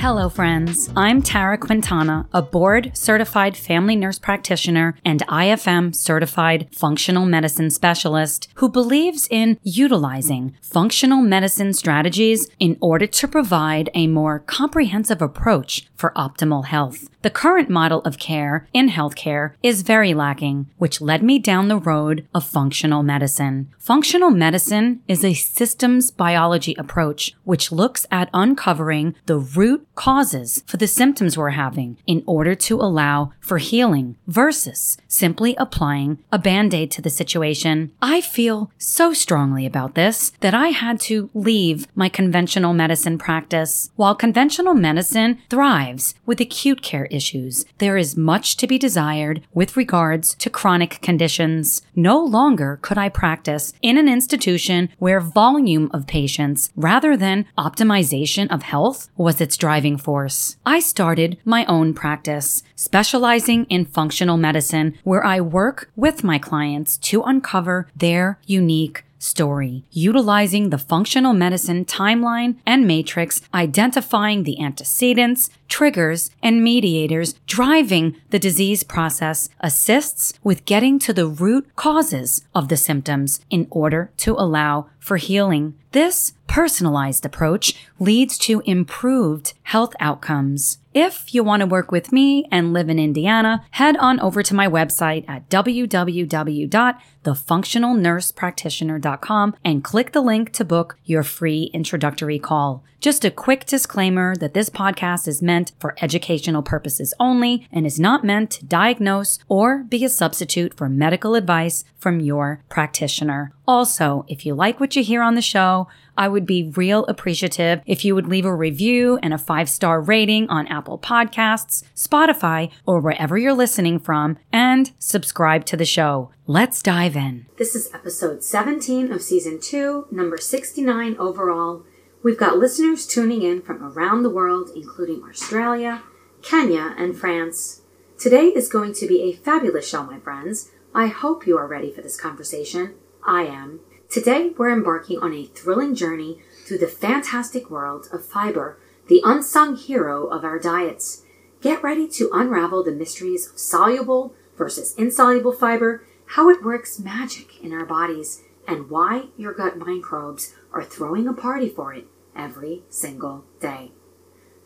Hello, friends. I'm Tara Quintana, a board certified family nurse practitioner and IFM certified functional medicine specialist who believes in utilizing functional medicine strategies in order to provide a more comprehensive approach for optimal health. The current model of care in healthcare is very lacking, which led me down the road of functional medicine. Functional medicine is a systems biology approach which looks at uncovering the root causes for the symptoms we're having in order to allow for healing versus simply applying a band aid to the situation. I feel so strongly about this that I had to leave my conventional medicine practice. While conventional medicine thrives with acute care issues, there is much to be desired with regards to chronic conditions. No longer could I practice in an institution where volume of patients rather than optimization of health was its driving driving force. I started my own practice, specializing in functional medicine, where I work with my clients to uncover their unique story, utilizing the functional medicine timeline and matrix, identifying the antecedents, triggers, and mediators driving the disease process assists with getting to the root causes of the symptoms in order to allow for healing. This personalized approach leads to improved health outcomes. If you want to work with me and live in Indiana, head on over to my website at www.thefunctionalnursepractitioner.com and click the link to book your free introductory call. Just a quick disclaimer that this podcast is meant for educational purposes only and is not meant to diagnose or be a substitute for medical advice from your practitioner. Also, if you like what you hear on the show, I would be real appreciative if you would leave a review and a five star rating on Apple Podcasts, Spotify, or wherever you're listening from, and subscribe to the show. Let's dive in. This is episode 17 of season 2, number 69 overall. We've got listeners tuning in from around the world, including Australia, Kenya, and France. Today is going to be a fabulous show, my friends. I hope you are ready for this conversation. I am. Today, we're embarking on a thrilling journey through the fantastic world of fiber, the unsung hero of our diets. Get ready to unravel the mysteries of soluble versus insoluble fiber, how it works magic in our bodies, and why your gut microbes are throwing a party for it every single day.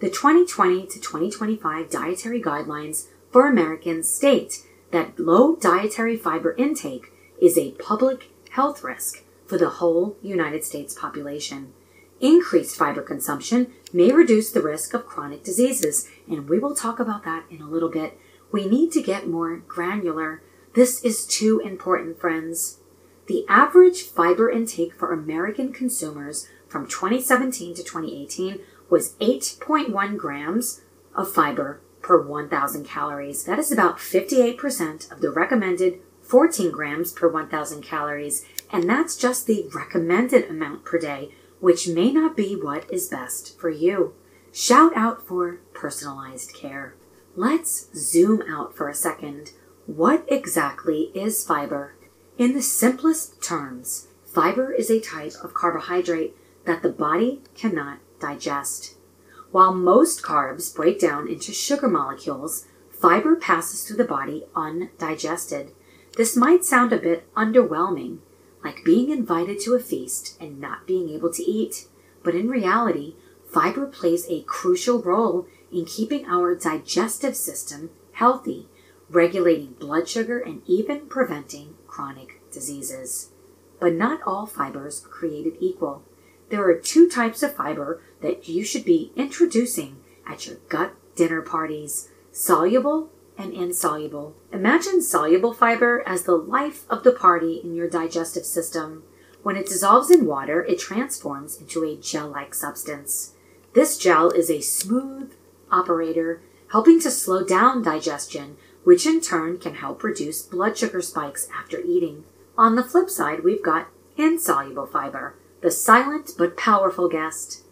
The 2020 to 2025 dietary guidelines for Americans state that low dietary fiber intake is a public health risk for the whole United States population. Increased fiber consumption may reduce the risk of chronic diseases, and we will talk about that in a little bit. We need to get more granular. This is too important, friends. The average fiber intake for American consumers from 2017 to 2018 was 8.1 grams of fiber per 1,000 calories. That is about 58% of the recommended 14 grams per 1,000 calories and that's just the recommended amount per day, which may not be what is best for you. Shout out for personalized care. Let's zoom out for a second. What exactly is fiber? In the simplest terms, fiber is a type of carbohydrate that the body cannot digest. While most carbs break down into sugar molecules, fiber passes through the body undigested. This might sound a bit underwhelming, like being invited to a feast and not being able to eat. But in reality, fiber plays a crucial role in keeping our digestive system healthy, regulating blood sugar, and even preventing chronic diseases. But not all fibers are created equal. There are two types of fiber that you should be introducing at your gut dinner parties soluble and insoluble. Imagine soluble fiber as the life of the party in your digestive system. When it dissolves in water, it transforms into a gel like substance. This gel is a smooth operator, helping to slow down digestion, which in turn can help reduce blood sugar spikes after eating. On the flip side, we've got insoluble fiber, the silent but powerful guest.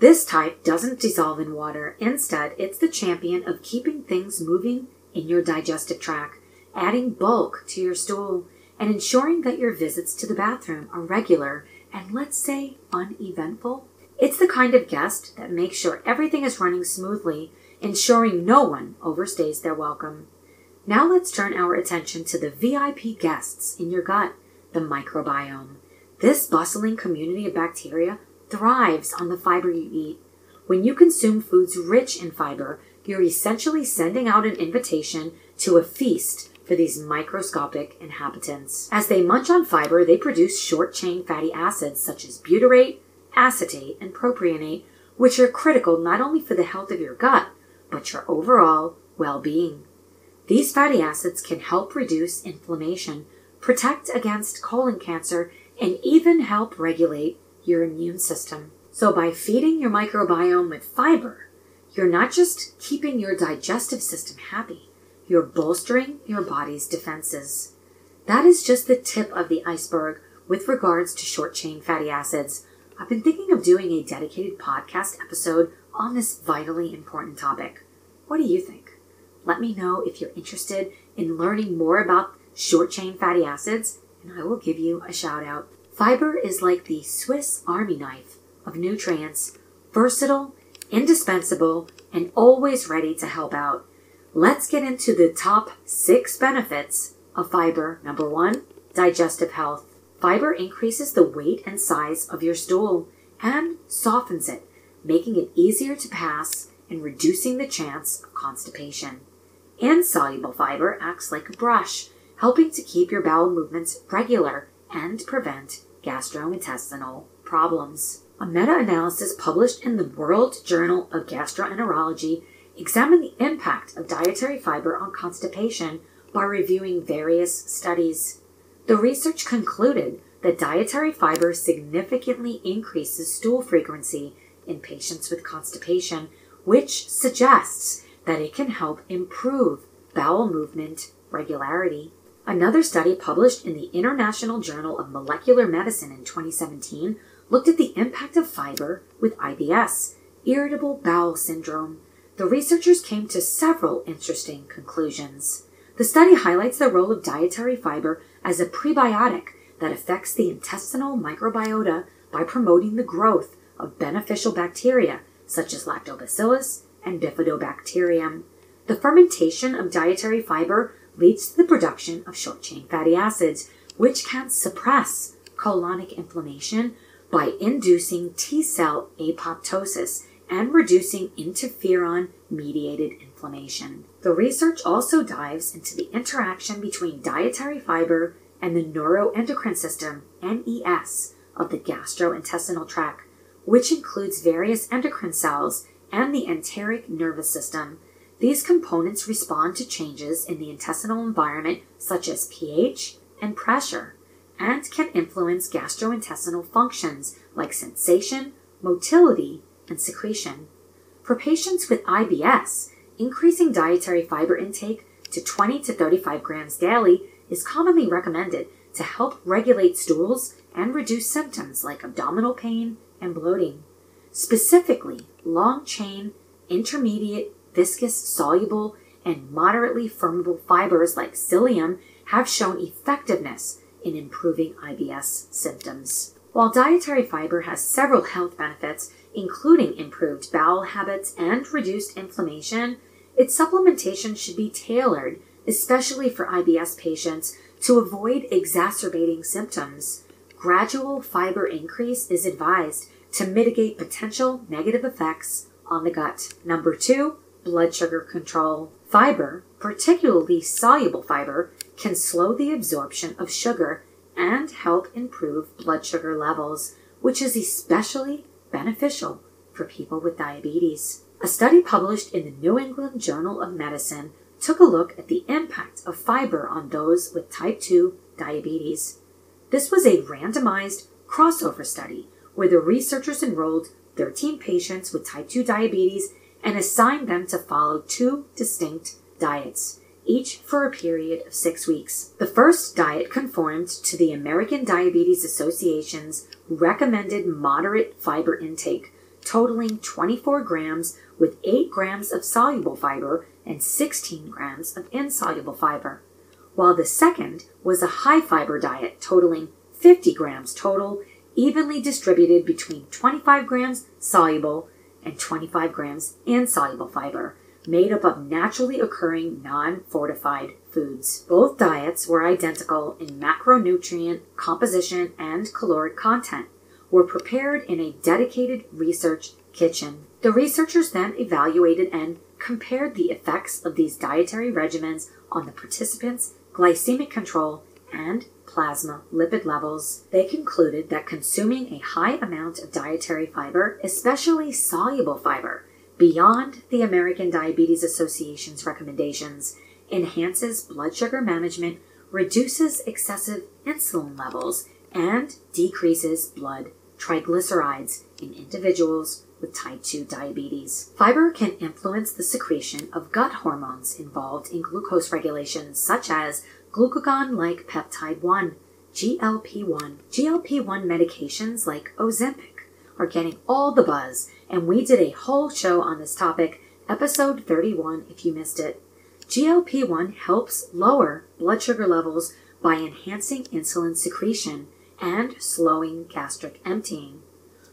This type doesn't dissolve in water. Instead, it's the champion of keeping things moving in your digestive tract, adding bulk to your stool, and ensuring that your visits to the bathroom are regular and let's say uneventful. It's the kind of guest that makes sure everything is running smoothly, ensuring no one overstays their welcome. Now let's turn our attention to the VIP guests in your gut, the microbiome. This bustling community of bacteria thrives on the fiber you eat. When you consume foods rich in fiber, you're essentially sending out an invitation to a feast for these microscopic inhabitants. As they munch on fiber, they produce short chain fatty acids such as butyrate, acetate, and propionate, which are critical not only for the health of your gut, but your overall well being. These fatty acids can help reduce inflammation, protect against colon cancer, and even help regulate your immune system. So, by feeding your microbiome with fiber, you're not just keeping your digestive system happy, you're bolstering your body's defenses. That is just the tip of the iceberg with regards to short chain fatty acids. I've been thinking of doing a dedicated podcast episode on this vitally important topic. What do you think? Let me know if you're interested in learning more about short chain fatty acids, and I will give you a shout out. Fiber is like the Swiss army knife of nutrients, versatile, indispensable, and always ready to help out. Let's get into the top six benefits of fiber. Number one, digestive health. Fiber increases the weight and size of your stool and softens it, making it easier to pass and reducing the chance of constipation. Insoluble fiber acts like a brush, helping to keep your bowel movements regular and prevent gastrointestinal problems. A meta analysis published in the World Journal of Gastroenterology examined the impact of dietary fiber on constipation by reviewing various studies. The research concluded that dietary fiber significantly increases stool frequency in patients with constipation, which suggests that it can help improve bowel movement regularity. Another study published in the International Journal of Molecular Medicine in 2017 looked at the impact of fiber with IBS, irritable bowel syndrome, the researchers came to several interesting conclusions. The study highlights the role of dietary fiber as a prebiotic that affects the intestinal microbiota by promoting the growth of beneficial bacteria such as lactobacillus and bifidobacterium. The fermentation of dietary fiber leads to the production of short chain fatty acids, which can suppress colonic inflammation by inducing T cell apoptosis and reducing interferon mediated inflammation. The research also dives into the interaction between dietary fiber and the neuroendocrine system, NES, of the gastrointestinal tract, which includes various endocrine cells and the enteric nervous system. These components respond to changes in the intestinal environment, such as pH and pressure, and can influence gastrointestinal functions like sensation, motility, and secretion. For patients with IBS, increasing dietary fiber intake to 20 to 35 grams daily is commonly recommended to help regulate stools and reduce symptoms like abdominal pain and bloating. Specifically, long chain, intermediate, viscous, soluble, and moderately fermentable fibers like psyllium have shown effectiveness in improving IBS symptoms. While dietary fiber has several health benefits, including improved bowel habits and reduced inflammation, its supplementation should be tailored, especially for IBS patients, to avoid exacerbating symptoms. Gradual fiber increase is advised to mitigate potential negative effects on the gut. Number two, blood sugar control. Fiber, particularly soluble fiber, can slow the absorption of sugar and help improve blood sugar levels, which is especially beneficial for people with diabetes. A study published in the New England Journal of Medicine took a look at the impact of fiber on those with type 2 diabetes. This was a randomized crossover study where the researchers enrolled 13 patients with type 2 diabetes and assigned them to follow two distinct diets, each for a period of six weeks. The first diet conformed to the American Diabetes Association's recommended moderate fiber intake, totaling 24 grams with 8 grams of soluble fiber and 16 grams of insoluble fiber, while the second was a high fiber diet, totaling 50 grams total, evenly distributed between 25 grams soluble and 25 grams insoluble fiber, made up of naturally occurring non fortified foods. Both diets were identical in macronutrient composition and caloric content, were prepared in a dedicated research kitchen. The researchers then evaluated and compared the effects of these dietary regimens on the participants' glycemic control and plasma lipid levels, they concluded that consuming a high amount of dietary fiber, especially soluble fiber, beyond the American Diabetes Association's recommendations, enhances blood sugar management, reduces excessive insulin levels, and decreases blood triglycerides in individuals with type 2 diabetes. Fiber can influence the secretion of gut hormones involved in glucose regulation, such as glucagon like peptide 1, GLP 1. GLP 1 medications like Ozempic are getting all the buzz, and we did a whole show on this topic, episode 31, if you missed it. GLP 1 helps lower blood sugar levels by enhancing insulin secretion and slowing gastric emptying.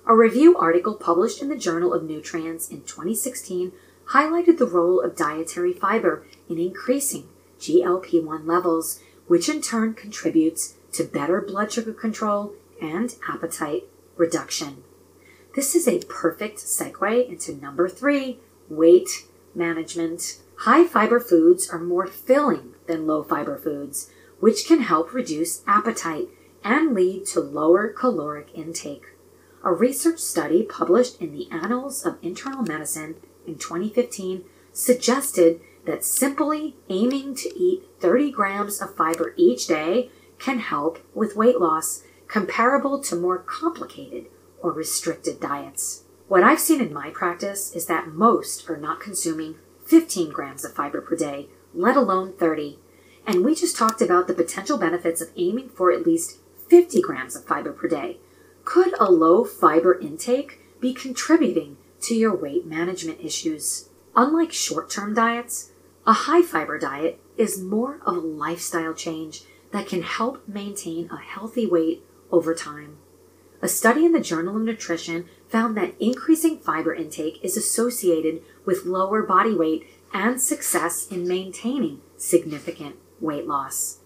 A review article published in the Journal of Nutrients in 2016 highlighted the role of dietary fiber in increasing GLP 1 levels, which in turn contributes to better blood sugar control and appetite reduction. This is a perfect segue into number three weight management. High fiber foods are more filling than low fiber foods, which can help reduce appetite and lead to lower caloric intake. A research study published in the Annals of Internal Medicine in 2015 suggested that simply aiming to eat 30 grams of fiber each day can help with weight loss comparable to more complicated or restricted diets. What I've seen in my practice is that most are not consuming 15 grams of fiber per day, let alone 30. And we just talked about the potential benefits of aiming for at least 50 grams of fiber per day. Could a low fiber intake be contributing to your weight management issues? Unlike short term diets, a high fiber diet is more of a lifestyle change that can help maintain a healthy weight over time. A study in the Journal of Nutrition found that increasing fiber intake is associated with lower body weight and success in maintaining significant weight loss.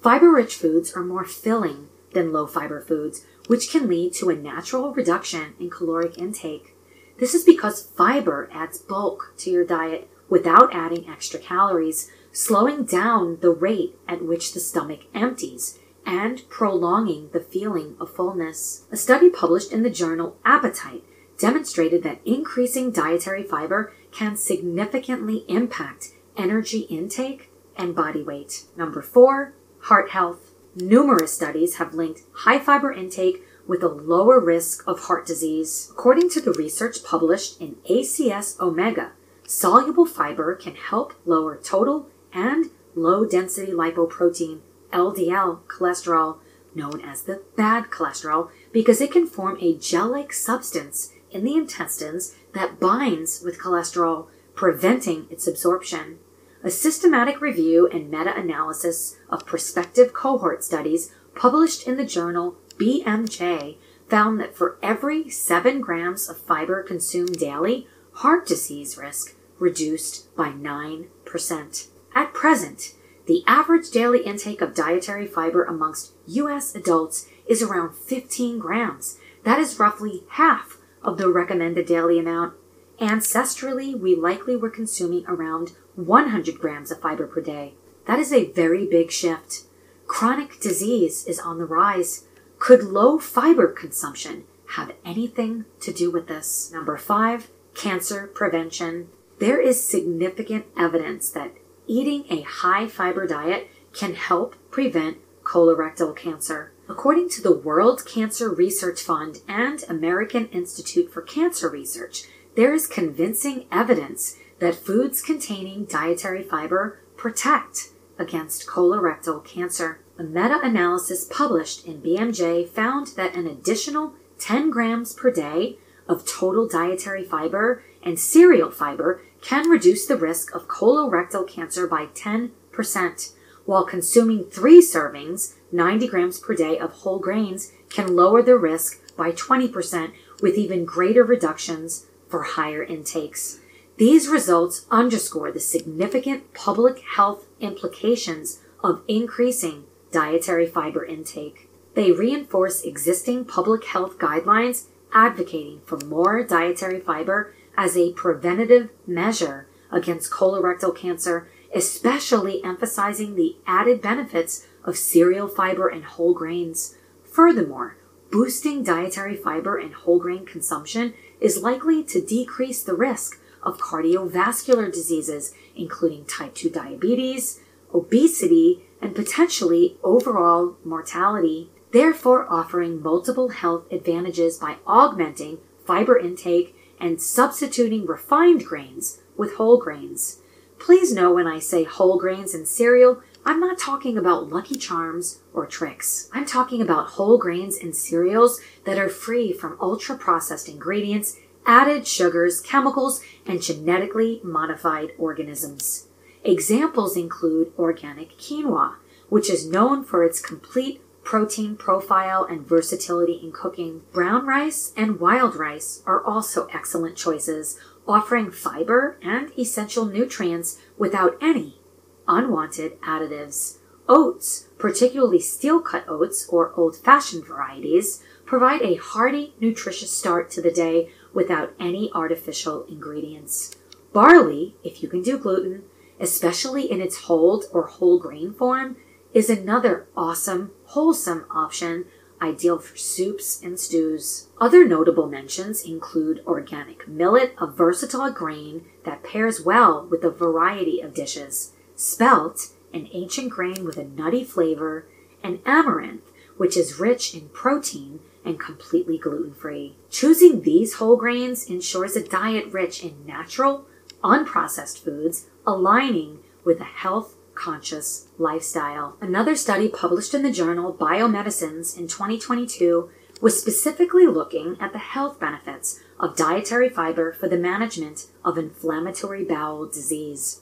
Fiber rich foods are more filling than low fiber foods, which can lead to a natural reduction in caloric intake. This is because fiber adds bulk to your diet without adding extra calories, slowing down the rate at which the stomach empties and prolonging the feeling of fullness. A study published in the journal Appetite demonstrated that increasing dietary fiber can significantly impact energy intake and body weight. Number four, heart health. Numerous studies have linked high fiber intake with a lower risk of heart disease. According to the research published in ACS Omega, soluble fiber can help lower total and low density lipoprotein, LDL, cholesterol, known as the bad cholesterol, because it can form a gel like substance in the intestines that binds with cholesterol, preventing its absorption. A systematic review and meta analysis of prospective cohort studies published in the journal BMJ found that for every 7 grams of fiber consumed daily, heart disease risk reduced by 9%. At present, the average daily intake of dietary fiber amongst U.S. adults is around 15 grams. That is roughly half of the recommended daily amount. Ancestrally, we likely were consuming around 100 grams of fiber per day. That is a very big shift. Chronic disease is on the rise. Could low fiber consumption have anything to do with this? Number five, cancer prevention. There is significant evidence that eating a high fiber diet can help prevent colorectal cancer. According to the World Cancer Research Fund and American Institute for Cancer Research, there is convincing evidence that foods containing dietary fiber protect against colorectal cancer. A meta analysis published in BMJ found that an additional 10 grams per day of total dietary fiber and cereal fiber can reduce the risk of colorectal cancer by 10%, while consuming three servings, 90 grams per day of whole grains, can lower the risk by 20% with even greater reductions for higher intakes. These results underscore the significant public health implications of increasing dietary fiber intake. They reinforce existing public health guidelines advocating for more dietary fiber as a preventative measure against colorectal cancer, especially emphasizing the added benefits of cereal fiber and whole grains. Furthermore, boosting dietary fiber and whole grain consumption is likely to decrease the risk of cardiovascular diseases, including type 2 diabetes, obesity, and potentially overall mortality, therefore offering multiple health advantages by augmenting fiber intake and substituting refined grains with whole grains. Please know when I say whole grains in cereal, I'm not talking about Lucky Charms or Trix. I'm talking about whole grains and cereals that are free from ultra processed ingredients, added sugars, chemicals, and genetically modified organisms. Examples include organic quinoa, which is known for its complete protein profile and versatility in cooking. Brown rice and wild rice are also excellent choices, offering fiber and essential nutrients without any unwanted additives. Oats, particularly steel cut oats or old fashioned varieties, provide a hearty, nutritious start to the day without any artificial ingredients. Barley, if you can do gluten, especially in its hulled or whole grain form, is another awesome, wholesome option ideal for soups and stews. Other notable mentions include organic millet, a versatile grain that pairs well with a variety of dishes, spelt, an ancient grain with a nutty flavor, and amaranth, which is rich in protein and completely gluten free. Choosing these whole grains ensures a diet rich in natural, unprocessed foods, aligning with a health conscious lifestyle. Another study published in the journal Biomedicines in 2022 was specifically looking at the health benefits of dietary fiber for the management of inflammatory bowel disease.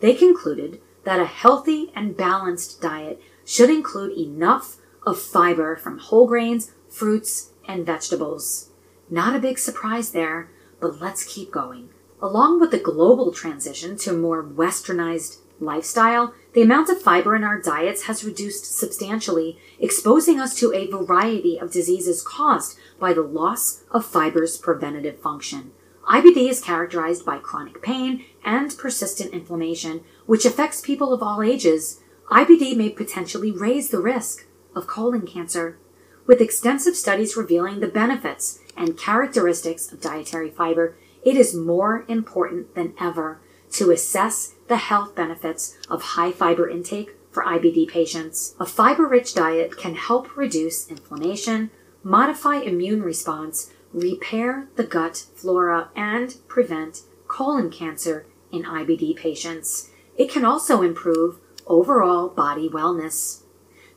They concluded that a healthy and balanced diet should include enough of fiber from whole grains, fruits, and vegetables. Not a big surprise there, but let's keep going. Along with the global transition to more westernized lifestyle, the amount of fiber in our diets has reduced substantially, exposing us to a variety of diseases caused by the loss of fiber's preventative function. IBD is characterized by chronic pain and persistent inflammation, which affects people of all ages. IBD may potentially raise the risk of colon cancer. With extensive studies revealing the benefits and characteristics of dietary fiber, it is more important than ever to assess the health benefits of high fiber intake for IBD patients. A fiber rich diet can help reduce inflammation, modify immune response, repair the gut flora, and prevent colon cancer in IBD patients. It can also improve overall body wellness.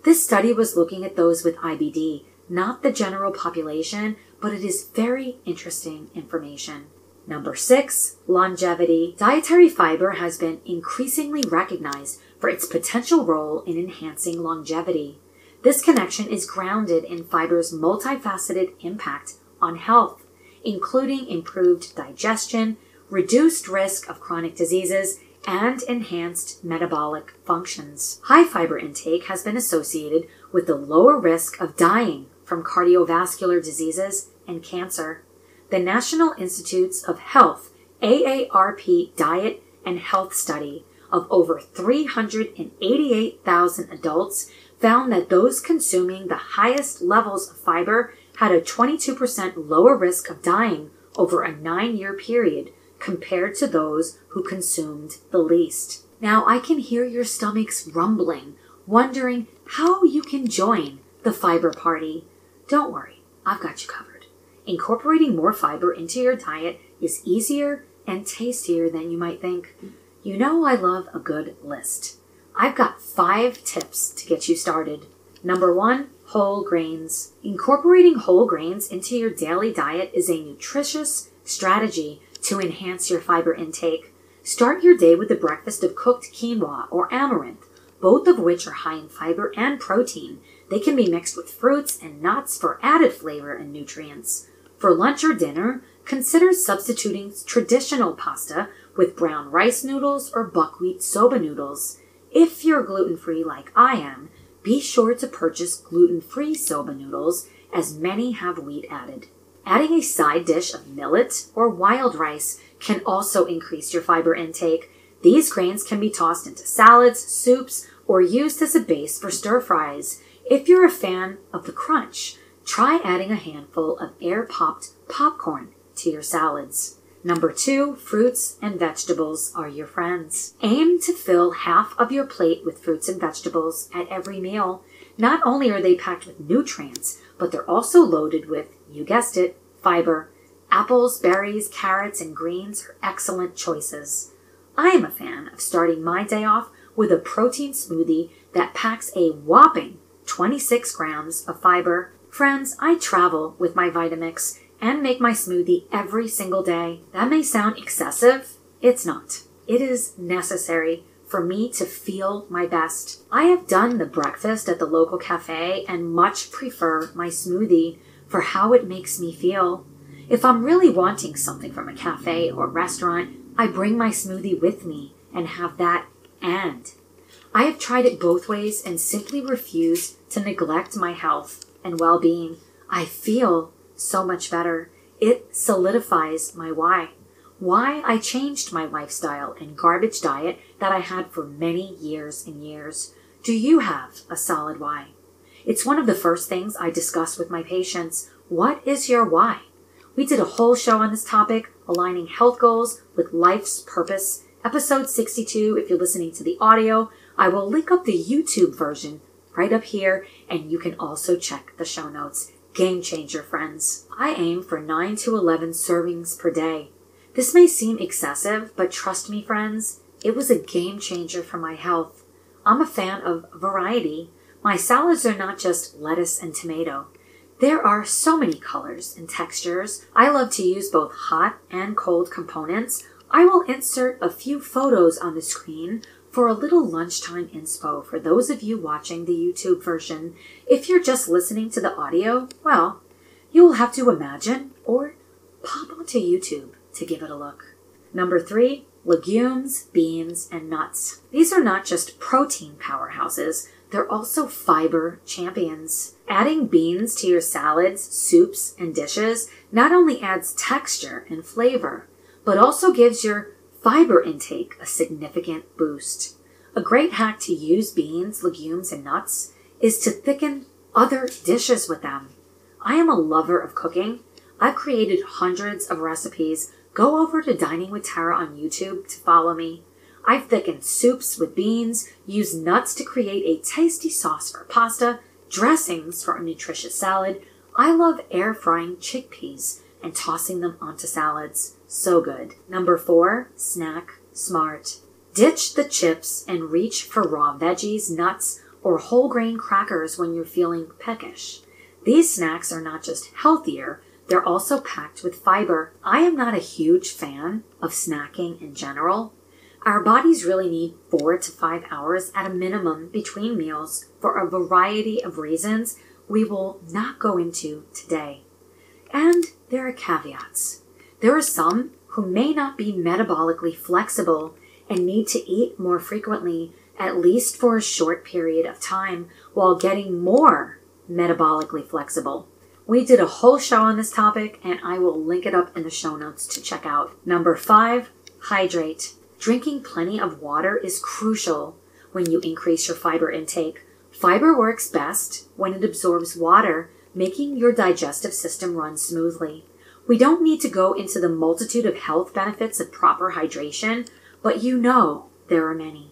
This study was looking at those with IBD, not the general population, but it is very interesting information. Number six, longevity. Dietary fiber has been increasingly recognized for its potential role in enhancing longevity. This connection is grounded in fiber's multifaceted impact on health, including improved digestion, reduced risk of chronic diseases, and enhanced metabolic functions. High fiber intake has been associated with the lower risk of dying from cardiovascular diseases and cancer the National Institutes of Health AARP Diet and Health Study of over 388,000 adults found that those consuming the highest levels of fiber had a 22% lower risk of dying over a nine year period compared to those who consumed the least. Now I can hear your stomachs rumbling, wondering how you can join the fiber party. Don't worry, I've got you covered. Incorporating more fiber into your diet is easier and tastier than you might think. You know, I love a good list. I've got five tips to get you started. Number one, whole grains. Incorporating whole grains into your daily diet is a nutritious strategy to enhance your fiber intake. Start your day with a breakfast of cooked quinoa or amaranth, both of which are high in fiber and protein. They can be mixed with fruits and nuts for added flavor and nutrients. For lunch or dinner, consider substituting traditional pasta with brown rice noodles or buckwheat soba noodles. If you're gluten free like I am, be sure to purchase gluten free soba noodles, as many have wheat added. Adding a side dish of millet or wild rice can also increase your fiber intake. These grains can be tossed into salads, soups, or used as a base for stir fries. If you're a fan of the crunch, try adding a handful of air popped popcorn to your salads. Number two, fruits and vegetables are your friends. Aim to fill half of your plate with fruits and vegetables at every meal. Not only are they packed with nutrients, but they're also loaded with, you guessed it, fiber. Apples, berries, carrots, and greens are excellent choices. I am a fan of starting my day off with a protein smoothie that packs a whopping 26 grams of fiber. Friends, I travel with my Vitamix and make my smoothie every single day. That may sound excessive. It's not. It is necessary for me to feel my best. I have done the breakfast at the local cafe and much prefer my smoothie for how it makes me feel. If I'm really wanting something from a cafe or restaurant, I bring my smoothie with me and have that and. I have tried it both ways and simply refuse to neglect my health and well being. I feel so much better. It solidifies my why why I changed my lifestyle and garbage diet that I had for many years and years. Do you have a solid why? It's one of the first things I discuss with my patients. What is your why? We did a whole show on this topic, aligning health goals with life's purpose. Episode 62, if you're listening to the audio, I will link up the YouTube version right up here, and you can also check the show notes. Game changer, friends. I aim for 9 to 11 servings per day. This may seem excessive, but trust me, friends, it was a game changer for my health. I'm a fan of variety. My salads are not just lettuce and tomato. There are so many colors and textures. I love to use both hot and cold components. I will insert a few photos on the screen for a little lunchtime inspo for those of you watching the YouTube version. If you're just listening to the audio, well, you will have to imagine or pop onto YouTube to give it a look. Number three, legumes, beans, and nuts. These are not just protein powerhouses, they're also fiber champions. Adding beans to your salads, soups, and dishes not only adds texture and flavor, but also gives your fiber intake a significant boost. A great hack to use beans, legumes, and nuts is to thicken other dishes with them. I am a lover of cooking. I've created hundreds of recipes Go over to Dining with Tara on YouTube to follow me. I've thickened soups with beans, used nuts to create a tasty sauce for pasta, dressings for a nutritious salad. I love air frying chickpeas and tossing them onto salads. So good. Number four, snack smart. Ditch the chips and reach for raw veggies, nuts, or whole grain crackers when you're feeling peckish. These snacks are not just healthier, they're also packed with fiber. I am not a huge fan of snacking in general. Our bodies really need four to five hours at a minimum between meals for a variety of reasons we will not go into today. And there are caveats. There are some who may not be metabolically flexible and need to eat more frequently, at least for a short period of time, while getting more metabolically flexible. We did a whole show on this topic, and I will link it up in the show notes to check out. Number five, hydrate. Drinking plenty of water is crucial when you increase your fiber intake. Fiber works best when it absorbs water, making your digestive system run smoothly. We don't need to go into the multitude of health benefits of proper hydration, but you know there are many.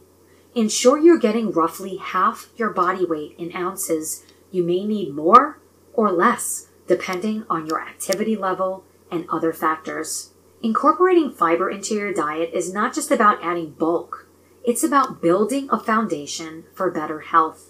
Ensure you're getting roughly half your body weight in ounces. You may need more or less, depending on your activity level and other factors. Incorporating fiber into your diet is not just about adding bulk, it's about building a foundation for better health.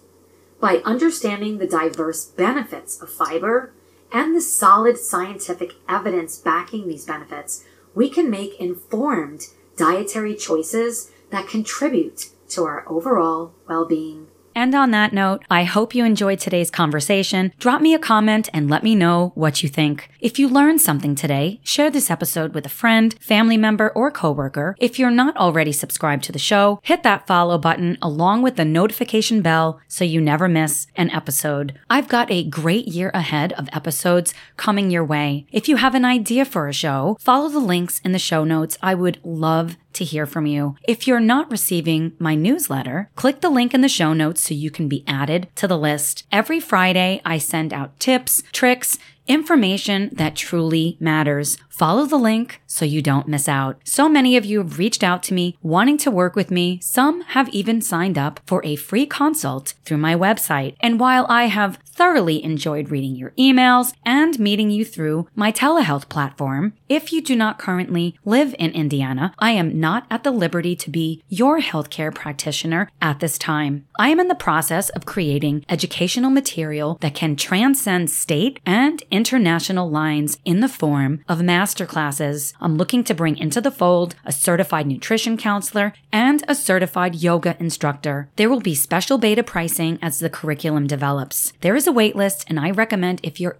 By understanding the diverse benefits of fiber and the solid scientific evidence backing these benefits, we can make informed dietary choices that contribute to our overall well being. And on that note, I hope you enjoyed today's conversation. Drop me a comment and let me know what you think. If you learned something today, share this episode with a friend, family member, or coworker. If you're not already subscribed to the show, hit that follow button along with the notification bell so you never miss an episode. I've got a great year ahead of episodes coming your way. If you have an idea for a show, follow the links in the show notes. I would love to hear from you. If you're not receiving my newsletter, click the link in the show notes so you can be added to the list. Every Friday, I send out tips, tricks, information that truly matters. Follow the link so you don't miss out. So many of you have reached out to me wanting to work with me. Some have even signed up for a free consult through my website. And while I have thoroughly enjoyed reading your emails and meeting you through my telehealth platform, if you do not currently live in Indiana, I am not at the liberty to be your healthcare practitioner at this time. I am in the process of creating educational material that can transcend state and international lines in the form of masterclasses. I'm looking to bring into the fold a certified nutrition counselor and a certified yoga instructor. There will be special beta pricing as the curriculum develops. There is a waitlist, and I recommend if you're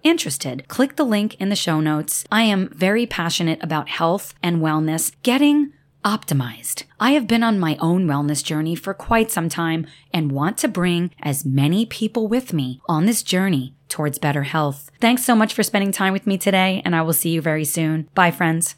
click the link in the show notes. I am very passionate about health and wellness, getting optimized. I have been on my own wellness journey for quite some time and want to bring as many people with me on this journey towards better health. Thanks so much for spending time with me today, and I will see you very soon. Bye, friends.